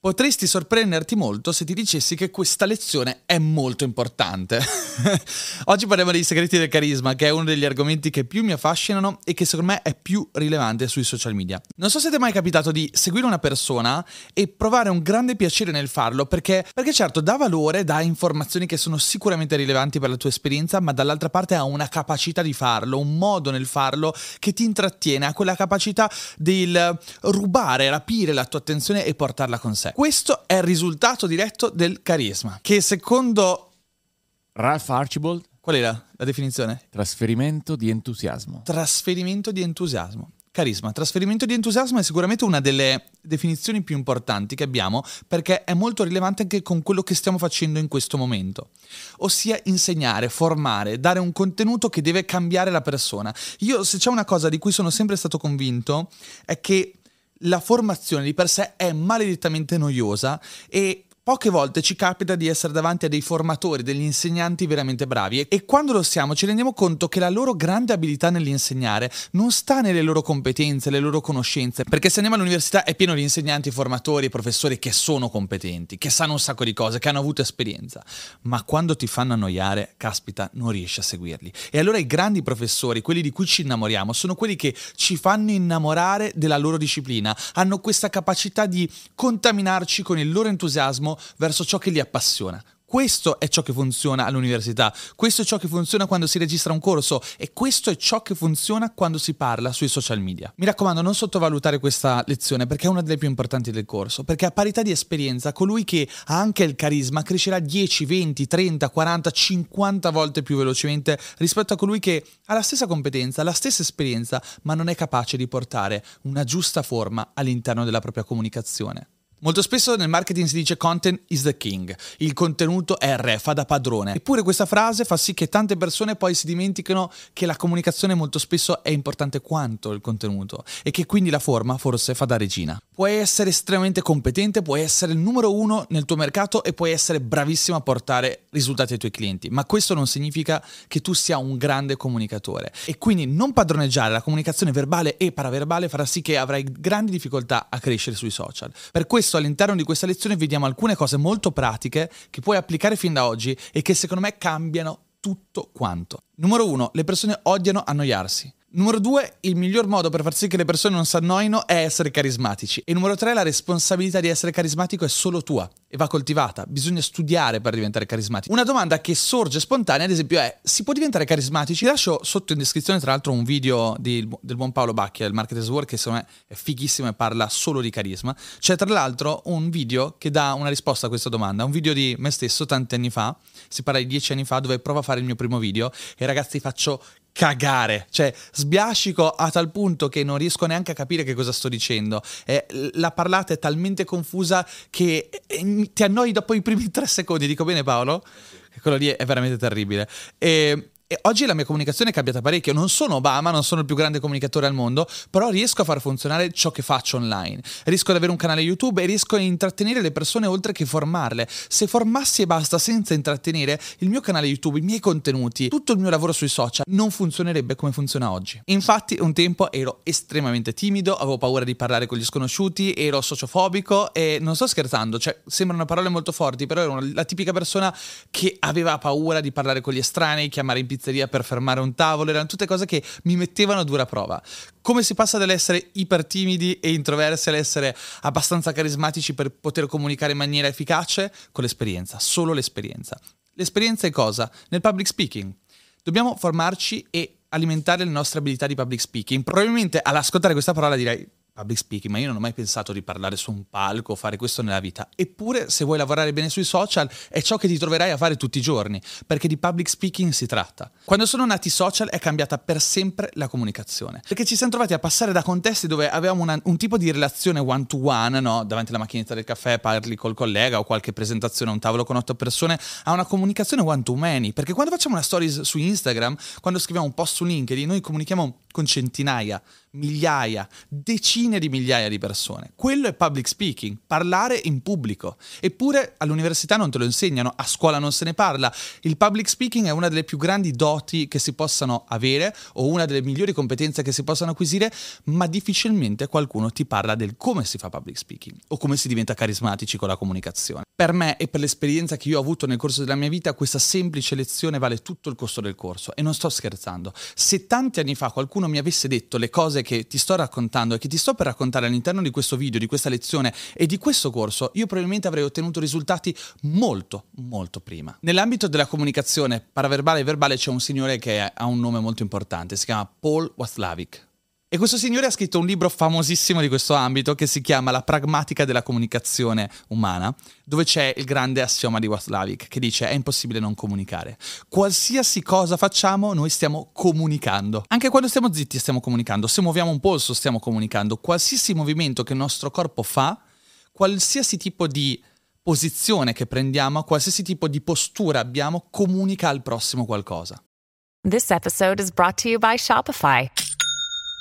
Potresti sorprenderti molto se ti dicessi che questa lezione è molto importante. Oggi parliamo dei segreti del carisma, che è uno degli argomenti che più mi affascinano e che secondo me è più rilevante sui social media. Non so se ti è mai capitato di seguire una persona e provare un grande piacere nel farlo, perché, perché certo dà valore, dà informazioni che sono sicuramente rilevanti per la tua esperienza, ma dall'altra parte ha una capacità di farlo, un modo nel farlo che ti intrattiene, ha quella capacità di rubare, rapire la tua attenzione e portarla con sé sé. Questo è il risultato diretto del carisma, che secondo Ralph Archibald Qual era la definizione? Trasferimento di entusiasmo. Trasferimento di entusiasmo. Carisma, trasferimento di entusiasmo è sicuramente una delle definizioni più importanti che abbiamo perché è molto rilevante anche con quello che stiamo facendo in questo momento, ossia insegnare, formare, dare un contenuto che deve cambiare la persona. Io se c'è una cosa di cui sono sempre stato convinto è che la formazione di per sé è maledettamente noiosa e Poche volte ci capita di essere davanti a dei formatori, degli insegnanti veramente bravi e quando lo siamo ci rendiamo conto che la loro grande abilità nell'insegnare non sta nelle loro competenze, le loro conoscenze, perché se andiamo all'università è pieno di insegnanti, formatori e professori che sono competenti, che sanno un sacco di cose, che hanno avuto esperienza, ma quando ti fanno annoiare, caspita, non riesci a seguirli. E allora i grandi professori, quelli di cui ci innamoriamo, sono quelli che ci fanno innamorare della loro disciplina, hanno questa capacità di contaminarci con il loro entusiasmo verso ciò che li appassiona. Questo è ciò che funziona all'università, questo è ciò che funziona quando si registra un corso e questo è ciò che funziona quando si parla sui social media. Mi raccomando, non sottovalutare questa lezione perché è una delle più importanti del corso, perché a parità di esperienza colui che ha anche il carisma crescerà 10, 20, 30, 40, 50 volte più velocemente rispetto a colui che ha la stessa competenza, la stessa esperienza, ma non è capace di portare una giusta forma all'interno della propria comunicazione. Molto spesso nel marketing si dice content is the king, il contenuto è re, fa da padrone. Eppure questa frase fa sì che tante persone poi si dimenticano che la comunicazione molto spesso è importante quanto il contenuto e che quindi la forma forse fa da regina. Puoi essere estremamente competente, puoi essere il numero uno nel tuo mercato e puoi essere bravissimo a portare risultati ai tuoi clienti, ma questo non significa che tu sia un grande comunicatore. E quindi non padroneggiare la comunicazione verbale e paraverbale farà sì che avrai grandi difficoltà a crescere sui social. Per questo questo all'interno di questa lezione vediamo alcune cose molto pratiche che puoi applicare fin da oggi e che secondo me cambiano tutto quanto. Numero uno, le persone odiano annoiarsi. Numero due, il miglior modo per far sì che le persone non si annoino è essere carismatici. E numero tre, la responsabilità di essere carismatico è solo tua e va coltivata. Bisogna studiare per diventare carismatici. Una domanda che sorge spontanea, ad esempio, è: si può diventare carismatici? Ti lascio sotto in descrizione, tra l'altro, un video di, del buon Paolo Bacchia, il Marketers Work, che secondo me è fighissimo e parla solo di carisma. C'è, tra l'altro, un video che dà una risposta a questa domanda. Un video di me stesso tanti anni fa, si parla di dieci anni fa, dove provo a fare il mio primo video e ragazzi faccio cagare, cioè sbiascico a tal punto che non riesco neanche a capire che cosa sto dicendo. Eh, la parlata è talmente confusa che eh, ti annoi dopo i primi tre secondi. Dico bene Paolo? Quello lì è veramente terribile. E e oggi la mia comunicazione è cambiata parecchio. Non sono Obama, non sono il più grande comunicatore al mondo, però riesco a far funzionare ciò che faccio online. Riesco ad avere un canale YouTube e riesco a intrattenere le persone oltre che formarle. Se formassi e basta senza intrattenere, il mio canale YouTube, i miei contenuti, tutto il mio lavoro sui social non funzionerebbe come funziona oggi. Infatti, un tempo ero estremamente timido, avevo paura di parlare con gli sconosciuti, ero sociofobico e non sto scherzando, cioè sembrano parole molto forti, però ero la tipica persona che aveva paura di parlare con gli estranei, chiamare in pizzeria pizzeria per fermare un tavolo, erano tutte cose che mi mettevano a dura prova. Come si passa dall'essere iper timidi e introversi all'essere abbastanza carismatici per poter comunicare in maniera efficace? Con l'esperienza, solo l'esperienza. L'esperienza è cosa? Nel public speaking. Dobbiamo formarci e alimentare le nostre abilità di public speaking. Probabilmente all'ascoltare questa parola direi public speaking, ma io non ho mai pensato di parlare su un palco o fare questo nella vita. Eppure, se vuoi lavorare bene sui social, è ciò che ti troverai a fare tutti i giorni, perché di public speaking si tratta. Quando sono nati i social è cambiata per sempre la comunicazione, perché ci siamo trovati a passare da contesti dove avevamo una, un tipo di relazione one-to-one, no? davanti alla macchinetta del caffè parli col collega o qualche presentazione a un tavolo con otto persone, a una comunicazione one-to-many, perché quando facciamo una stories su Instagram, quando scriviamo un post su LinkedIn, noi comunichiamo con centinaia, migliaia, decine di migliaia di persone. Quello è public speaking, parlare in pubblico. Eppure all'università non te lo insegnano, a scuola non se ne parla. Il public speaking è una delle più grandi doti che si possano avere o una delle migliori competenze che si possano acquisire, ma difficilmente qualcuno ti parla del come si fa public speaking o come si diventa carismatici con la comunicazione. Per me e per l'esperienza che io ho avuto nel corso della mia vita, questa semplice lezione vale tutto il costo del corso e non sto scherzando. Se tanti anni fa qualcuno mi avesse detto le cose che ti sto raccontando e che ti sto per raccontare all'interno di questo video, di questa lezione e di questo corso, io probabilmente avrei ottenuto risultati molto, molto prima. Nell'ambito della comunicazione paraverbale e verbale c'è un signore che ha un nome molto importante, si chiama Paul Watzlawick. E questo signore ha scritto un libro famosissimo di questo ambito che si chiama La pragmatica della comunicazione umana, dove c'è il grande assioma di Watzlawick che dice è impossibile non comunicare. Qualsiasi cosa facciamo, noi stiamo comunicando. Anche quando stiamo zitti stiamo comunicando, se muoviamo un polso stiamo comunicando. Qualsiasi movimento che il nostro corpo fa, qualsiasi tipo di posizione che prendiamo, qualsiasi tipo di postura abbiamo, comunica al prossimo qualcosa. This episode is brought to you by Shopify.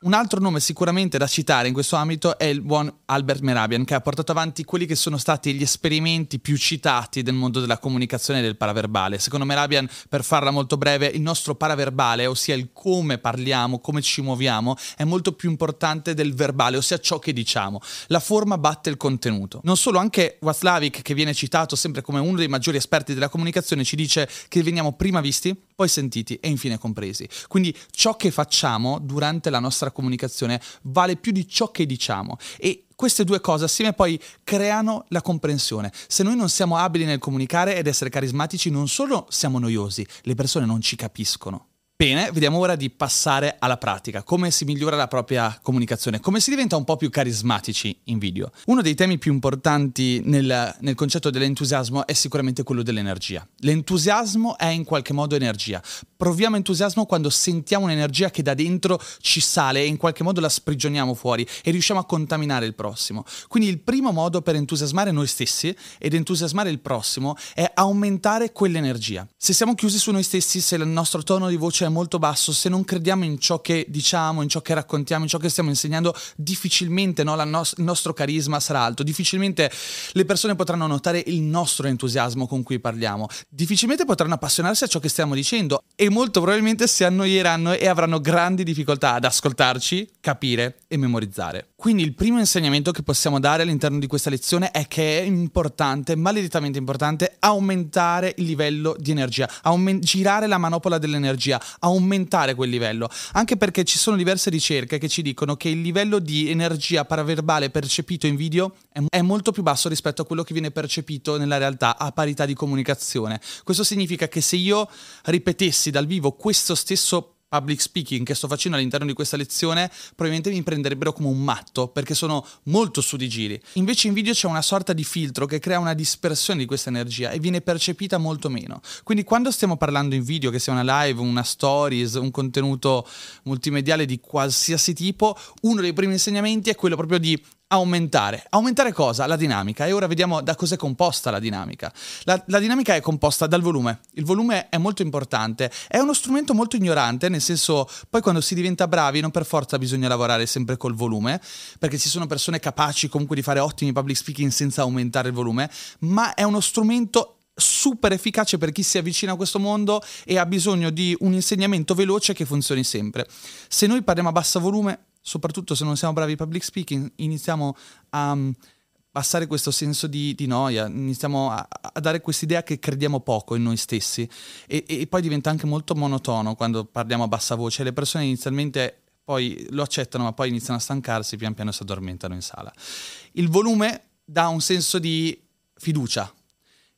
Un altro nome sicuramente da citare in questo ambito è il buon Albert Merabian, che ha portato avanti quelli che sono stati gli esperimenti più citati del mondo della comunicazione e del paraverbale. Secondo Merabian, per farla molto breve, il nostro paraverbale, ossia il come parliamo, come ci muoviamo, è molto più importante del verbale, ossia ciò che diciamo. La forma batte il contenuto. Non solo, anche Watzlawick, che viene citato sempre come uno dei maggiori esperti della comunicazione, ci dice che veniamo prima visti, poi sentiti e infine compresi. Quindi ciò che facciamo durante la nostra comunicazione vale più di ciò che diciamo e queste due cose assieme poi creano la comprensione. Se noi non siamo abili nel comunicare ed essere carismatici, non solo siamo noiosi, le persone non ci capiscono. Bene, vediamo ora di passare alla pratica, come si migliora la propria comunicazione, come si diventa un po' più carismatici in video. Uno dei temi più importanti nel, nel concetto dell'entusiasmo è sicuramente quello dell'energia. L'entusiasmo è in qualche modo energia. Proviamo entusiasmo quando sentiamo un'energia che da dentro ci sale e in qualche modo la sprigioniamo fuori e riusciamo a contaminare il prossimo. Quindi il primo modo per entusiasmare noi stessi ed entusiasmare il prossimo è aumentare quell'energia. Se siamo chiusi su noi stessi, se il nostro tono di voce è molto basso, se non crediamo in ciò che diciamo, in ciò che raccontiamo, in ciò che stiamo insegnando, difficilmente no, no- il nostro carisma sarà alto, difficilmente le persone potranno notare il nostro entusiasmo con cui parliamo, difficilmente potranno appassionarsi a ciò che stiamo dicendo e molto probabilmente si annoieranno e avranno grandi difficoltà ad ascoltarci, capire e memorizzare. Quindi il primo insegnamento che possiamo dare all'interno di questa lezione è che è importante, maledettamente importante, aumentare il livello di energia, aument- girare la manopola dell'energia, aumentare quel livello, anche perché ci sono diverse ricerche che ci dicono che il livello di energia paraverbale percepito in video è, è molto più basso rispetto a quello che viene percepito nella realtà a parità di comunicazione. Questo significa che se io ripetessi dal vivo questo stesso public speaking che sto facendo all'interno di questa lezione probabilmente mi prenderebbero come un matto perché sono molto su di giri. Invece in video c'è una sorta di filtro che crea una dispersione di questa energia e viene percepita molto meno. Quindi quando stiamo parlando in video, che sia una live, una stories, un contenuto multimediale di qualsiasi tipo, uno dei primi insegnamenti è quello proprio di aumentare. Aumentare cosa? La dinamica. E ora vediamo da cos'è composta la dinamica. La, la, dinamica è composta dal volume. Il volume è molto importante. È uno strumento molto ignorante, nel senso, poi quando si diventa bravi non per forza bisogna lavorare sempre col volume, perché ci sono persone capaci comunque di fare ottimi public speaking senza aumentare il volume, ma è uno strumento super efficace per chi si avvicina a questo mondo e ha bisogno di un insegnamento veloce che funzioni sempre. Se noi parliamo a basso volume, soprattutto se non siamo bravi public speaking, iniziamo a um, passare questo senso di, di noia, iniziamo a, a dare quest'idea che crediamo poco in noi stessi e, e, poi diventa anche molto monotono quando parliamo a bassa voce. Le persone inizialmente poi lo accettano, ma poi iniziano a stancarsi, pian piano si addormentano in sala. Il volume dà un senso di fiducia.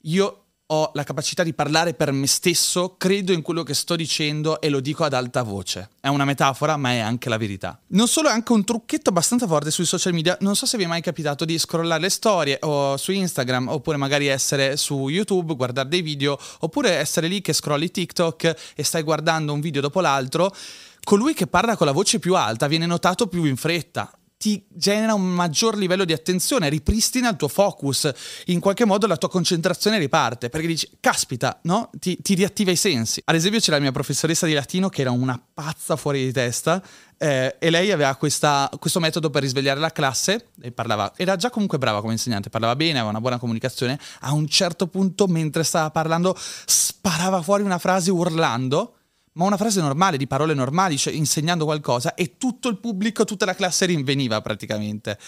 Io ho la capacità di parlare per me stesso, credo in quello che sto dicendo e lo dico ad alta voce. È una metafora, ma è anche la verità. Non solo, è anche un trucchetto abbastanza forte sui social media. Non so se vi è mai capitato di scrollare le storie o su Instagram, oppure magari essere su YouTube, guardare dei video, oppure essere lì che scrolli TikTok e stai guardando un video dopo l'altro. Colui che parla con la voce più alta viene notato più in fretta ti genera un maggior livello di attenzione, ripristina il tuo focus, in qualche modo la tua concentrazione riparte, perché dici, caspita, no? Ti, ti riattiva i sensi. Ad esempio c'è la mia professoressa di latino che era una pazza fuori di testa, eh, e lei aveva questa, questo metodo per risvegliare la classe e parlava, era già comunque brava come insegnante, parlava bene, aveva una buona comunicazione, a un certo punto mentre stava parlando sparava fuori una frase urlando ma una frase normale, di parole normali, cioè insegnando qualcosa e tutto il pubblico, tutta la classe rinveniva praticamente.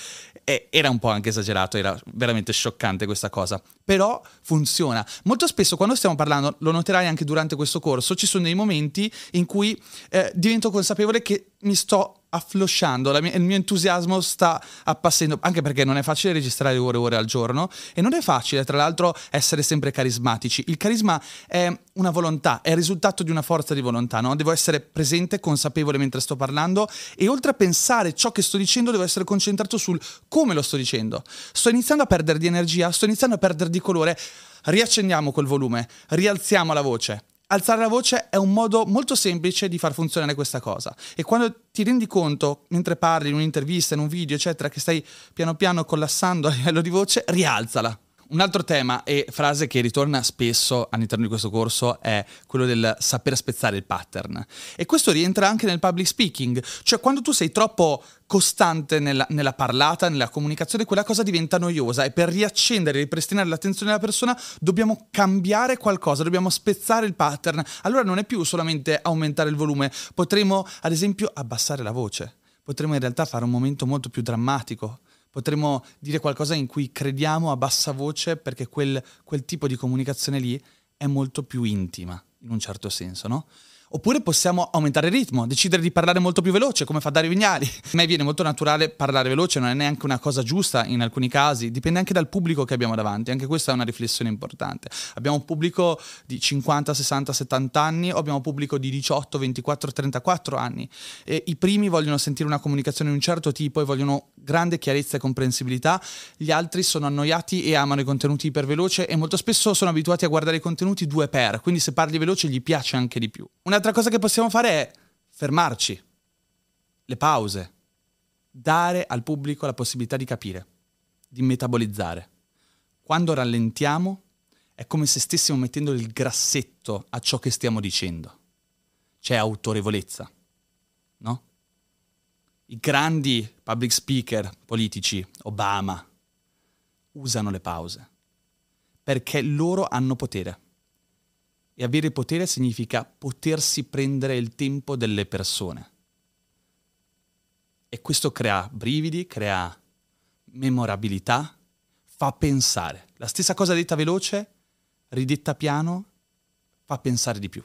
E era un po' anche esagerato, era veramente scioccante questa cosa. Però funziona. Molto spesso quando stiamo parlando, lo noterai anche durante questo corso, ci sono dei momenti in cui eh, divento consapevole che mi sto afflosciando, mia, il mio entusiasmo sta appassendo, anche perché non è facile registrare ore e ore al giorno e non è facile, tra l'altro, essere sempre carismatici. Il carisma è una volontà, è il risultato di una forza di volontà, no? Devo essere presente, consapevole mentre sto parlando e oltre a pensare ciò che sto dicendo, devo essere concentrato sul come lo sto dicendo. Sto iniziando a perdere di energia, sto iniziando a perdere di colore. Riaccendiamo quel volume, rialziamo la voce alzare la voce è un modo molto semplice di far funzionare questa cosa. E quando ti rendi conto, mentre parli in un'intervista, in un video, eccetera, che stai piano piano collassando a livello di voce, rialzala. Un altro tema e frase che ritorna spesso all'interno di questo corso è quello del saper spezzare il pattern. E questo rientra anche nel public speaking, cioè quando tu sei troppo costante nella, nella, parlata, nella comunicazione, quella cosa diventa noiosa e per riaccendere e ripristinare l'attenzione della persona dobbiamo cambiare qualcosa, dobbiamo spezzare il pattern. Allora non è più solamente aumentare il volume, potremo ad esempio abbassare la voce, potremo in realtà fare un momento molto più drammatico potremmo dire qualcosa in cui crediamo a bassa voce perché quel, quel tipo di comunicazione lì è molto più intima, in un certo senso, no? Oppure possiamo aumentare il ritmo, decidere di parlare molto più veloce, come fa Dario Vignali. A me viene molto naturale parlare veloce, non è neanche una cosa giusta in alcuni casi, dipende anche dal pubblico che abbiamo davanti, anche questa è una riflessione importante. Abbiamo un pubblico di 50, 60, 70 anni o abbiamo un pubblico di 18, 24, 34 anni. E I primi vogliono sentire una comunicazione di un certo tipo e vogliono grande chiarezza e comprensibilità, gli altri sono annoiati e amano i contenuti iperveloce e molto spesso sono abituati a guardare i contenuti due per, quindi se parli veloce gli piace anche di più. Una Un'altra cosa che possiamo fare è fermarci, le pause, dare al pubblico la possibilità di capire, di metabolizzare. Quando rallentiamo è come se stessimo mettendo il grassetto a ciò che stiamo dicendo. C'è autorevolezza, no? I grandi public speaker politici, Obama, usano le pause perché loro hanno potere. E avere potere significa potersi prendere il tempo delle persone. E questo crea brividi, crea memorabilità, fa pensare. La stessa cosa detta veloce, ridetta piano, fa pensare di più.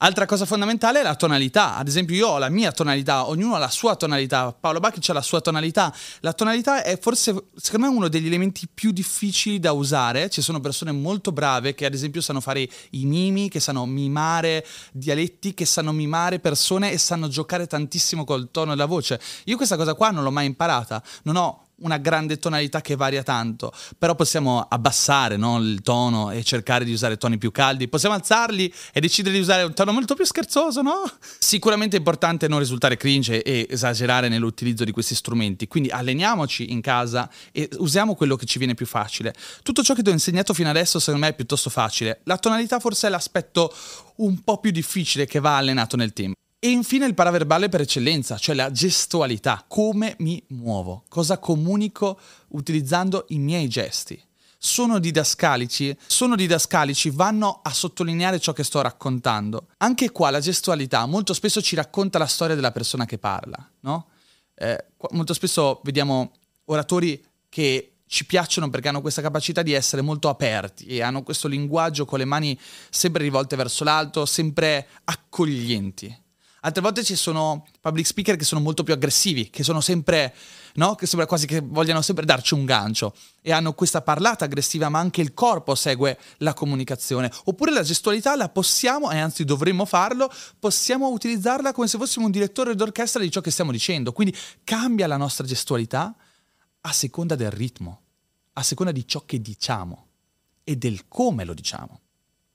Altra cosa fondamentale è la tonalità. Ad esempio, io ho la mia tonalità, ognuno ha la sua tonalità. Paolo Bacchi ha la sua tonalità. La tonalità è forse, secondo me, uno degli elementi più difficili da usare. Ci sono persone molto brave che, ad esempio, sanno fare i mimi, che sanno mimare dialetti, che sanno mimare persone e sanno giocare tantissimo col tono della voce. Io questa cosa qua non l'ho mai imparata. Non ho una grande tonalità che varia tanto, però possiamo abbassare no, il tono e cercare di usare toni più caldi, possiamo alzarli e decidere di usare un tono molto più scherzoso, no? Sicuramente è importante non risultare cringe e esagerare nell'utilizzo di questi strumenti, quindi alleniamoci in casa e usiamo quello che ci viene più facile. Tutto ciò che ti ho insegnato fino adesso secondo me è piuttosto facile, la tonalità forse è l'aspetto un po' più difficile che va allenato nel tempo. E infine il paraverbale per eccellenza, cioè la gestualità, come mi muovo, cosa comunico utilizzando i miei gesti. Sono didascalici, sono didascalici, vanno a sottolineare ciò che sto raccontando. Anche qua la gestualità molto spesso ci racconta la storia della persona che parla, no? Eh, molto spesso vediamo oratori che ci piacciono perché hanno questa capacità di essere molto aperti e hanno questo linguaggio con le mani sempre rivolte verso l'alto, sempre accoglienti Altre volte ci sono public speaker che sono molto più aggressivi, che sono sempre, no? Che sembra quasi che vogliano sempre darci un gancio e hanno questa parlata aggressiva, ma anche il corpo segue la comunicazione. Oppure la gestualità la possiamo, e anzi dovremmo farlo, possiamo utilizzarla come se fossimo un direttore d'orchestra di ciò che stiamo dicendo. Quindi cambia la nostra gestualità a seconda del ritmo, a seconda di ciò che diciamo e del come lo diciamo.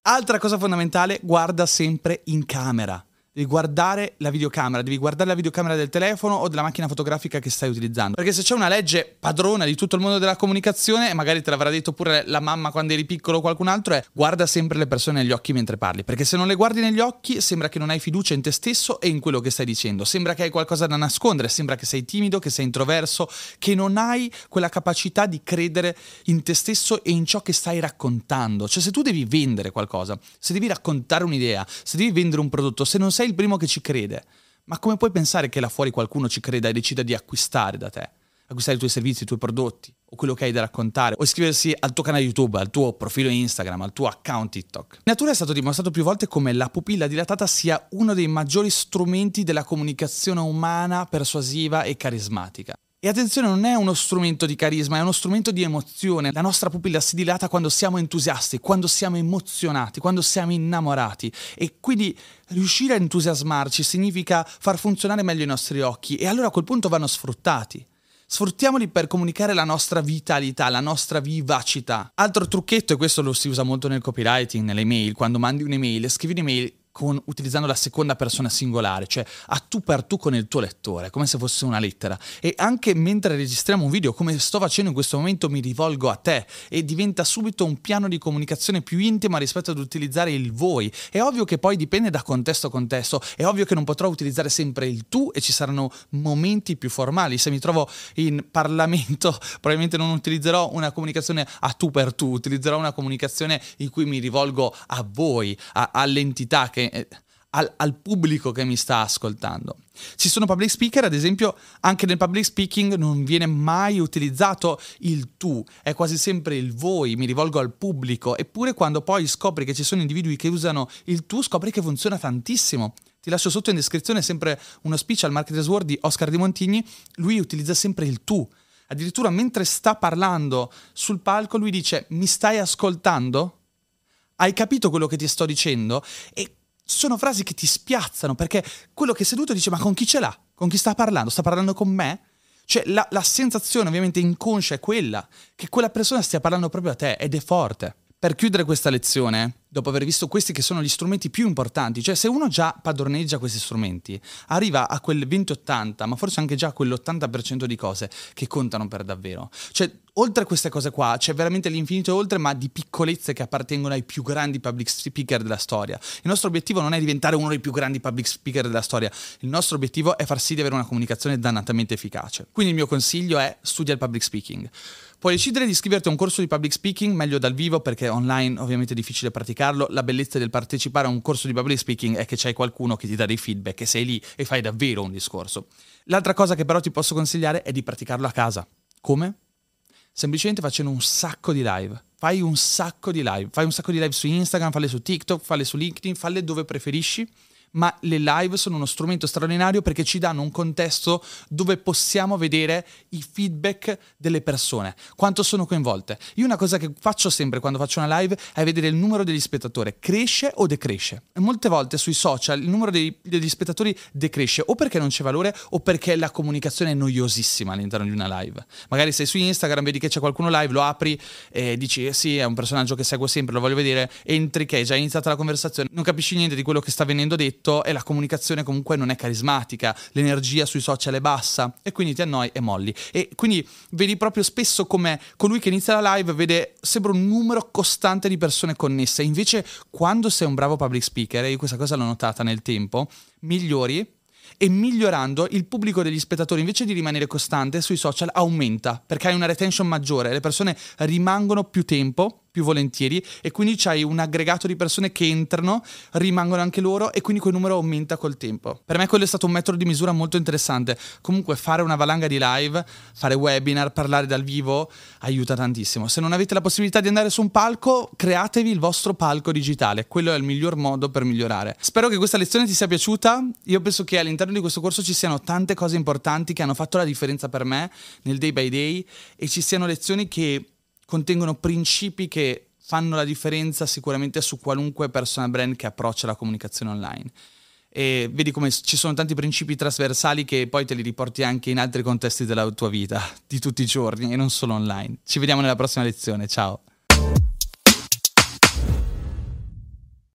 Altra cosa fondamentale, guarda sempre in camera devi guardare la videocamera, devi guardare la videocamera del telefono o della macchina fotografica che stai utilizzando. Perché se c'è una legge padrona di tutto il mondo della comunicazione, e magari te l'avrà detto pure la mamma quando eri piccolo o qualcun altro, è guarda sempre le persone negli occhi mentre parli. Perché se non le guardi negli occhi, sembra che non hai fiducia in te stesso e in quello che stai dicendo. Sembra che hai qualcosa da nascondere, sembra che sei timido, che sei introverso, che non hai quella capacità di credere in te stesso e in ciò che stai raccontando. Cioè, se tu devi vendere qualcosa, se devi raccontare un'idea, se devi vendere un prodotto, se non sei il primo che ci crede, ma come puoi pensare che là fuori qualcuno ci creda e decida di acquistare da te? Acquistare i tuoi servizi, i tuoi prodotti, o quello che hai da raccontare, o iscriversi al tuo canale YouTube, al tuo profilo Instagram, al tuo account TikTok. In natura è stato dimostrato più volte come la pupilla dilatata sia uno dei maggiori strumenti della comunicazione umana persuasiva e carismatica. E attenzione, non è uno strumento di carisma, è uno strumento di emozione. La nostra pupilla si dilata quando siamo entusiasti, quando siamo emozionati, quando siamo innamorati. E quindi riuscire a entusiasmarci significa far funzionare meglio i nostri occhi e allora a quel punto vanno sfruttati. Sfruttiamoli per comunicare la nostra vitalità, la nostra vivacità. Altro trucchetto, e questo lo si usa molto nel copywriting, nelle mail, quando mandi un'email, scrivi un'email con, utilizzando la seconda persona singolare, cioè a tu per tu con il tuo lettore, come se fosse una lettera. E anche mentre registriamo un video, come sto facendo in questo momento, mi rivolgo a te e diventa subito un piano di comunicazione più intima rispetto ad utilizzare il voi. È ovvio che poi dipende da contesto a contesto, è ovvio che non potrò utilizzare sempre il tu e ci saranno momenti più formali. Se mi trovo in Parlamento, probabilmente non utilizzerò una comunicazione a tu per tu, utilizzerò una comunicazione in cui mi rivolgo a voi, a, all'entità che eh, al, al, pubblico che mi sta ascoltando. Ci sono public speaker, ad esempio, anche nel public speaking non viene mai utilizzato il tu, è quasi sempre il voi, mi rivolgo al pubblico, eppure quando poi scopri che ci sono individui che usano il tu, scopri che funziona tantissimo. Ti lascio sotto in descrizione sempre uno speech al Marketers World di Oscar Di Montigni, lui utilizza sempre il tu. Addirittura mentre sta parlando sul palco lui dice mi stai ascoltando? Hai capito quello che ti sto dicendo? E sono frasi che ti spiazzano perché quello che è seduto dice ma con chi ce l'ha? Con chi sta parlando? Sta parlando con me? Cioè la, la sensazione ovviamente inconscia è quella che quella persona stia parlando proprio a te ed è forte. Per chiudere questa lezione, dopo aver visto questi che sono gli strumenti più importanti, cioè se uno già padroneggia questi strumenti, arriva a quel 20-80, ma forse anche già a quell'80% di cose che contano per davvero. Cioè, oltre a queste cose qua, c'è veramente l'infinito oltre, ma di piccolezze che appartengono ai più grandi public speaker della storia. Il nostro obiettivo non è diventare uno dei più grandi public speaker della storia, il nostro obiettivo è far sì di avere una comunicazione dannatamente efficace. Quindi il mio consiglio è studia il public speaking. Puoi decidere di iscriverti a un corso di public speaking, meglio dal vivo perché online ovviamente è difficile praticarlo. La bellezza del partecipare a un corso di public speaking è che c'hai qualcuno che ti dà dei feedback e sei lì e fai davvero un discorso. L'altra cosa che però ti posso consigliare è di praticarlo a casa. Come? Semplicemente facendo un sacco di live. Fai un sacco di live. Fai un sacco di live su Instagram, falle su TikTok, falle su LinkedIn, falle dove preferisci ma le live sono uno strumento straordinario perché ci danno un contesto dove possiamo vedere i feedback delle persone, quanto sono coinvolte. Io una cosa che faccio sempre quando faccio una live è vedere il numero degli spettatori, cresce o decresce. E molte volte sui social il numero dei, degli spettatori decresce o perché non c'è valore o perché la comunicazione è noiosissima all'interno di una live. Magari sei su Instagram, vedi che c'è qualcuno live, lo apri e dici eh sì, è un personaggio che seguo sempre, lo voglio vedere, entri che è già iniziata la conversazione, non capisci niente di quello che sta venendo detto detto e la comunicazione comunque non è carismatica, l'energia sui social è bassa e quindi ti annoi e molli. E quindi vedi proprio spesso come colui che inizia la live vede sembra un numero costante di persone connesse, invece quando sei un bravo public speaker, e io questa cosa l'ho notata nel tempo, migliori e migliorando il pubblico degli spettatori invece di rimanere costante sui social aumenta perché hai una retention maggiore, le persone rimangono più tempo più volentieri e quindi c'hai un aggregato di persone che entrano, rimangono anche loro e quindi quel numero aumenta col tempo. Per me quello è stato un metodo di misura molto interessante. Comunque fare una valanga di live, fare webinar, parlare dal vivo aiuta tantissimo. Se non avete la possibilità di andare su un palco, createvi il vostro palco digitale, quello è il miglior modo per migliorare. Spero che questa lezione ti sia piaciuta. Io penso che all'interno di questo corso ci siano tante cose importanti che hanno fatto la differenza per me nel day by day e ci siano lezioni che contengono principi che fanno la differenza sicuramente su qualunque personal brand che approccia la comunicazione online. E vedi come ci sono tanti principi trasversali che poi te li riporti anche in altri contesti della tua vita, di tutti i giorni e non solo online. Ci vediamo nella prossima lezione, ciao!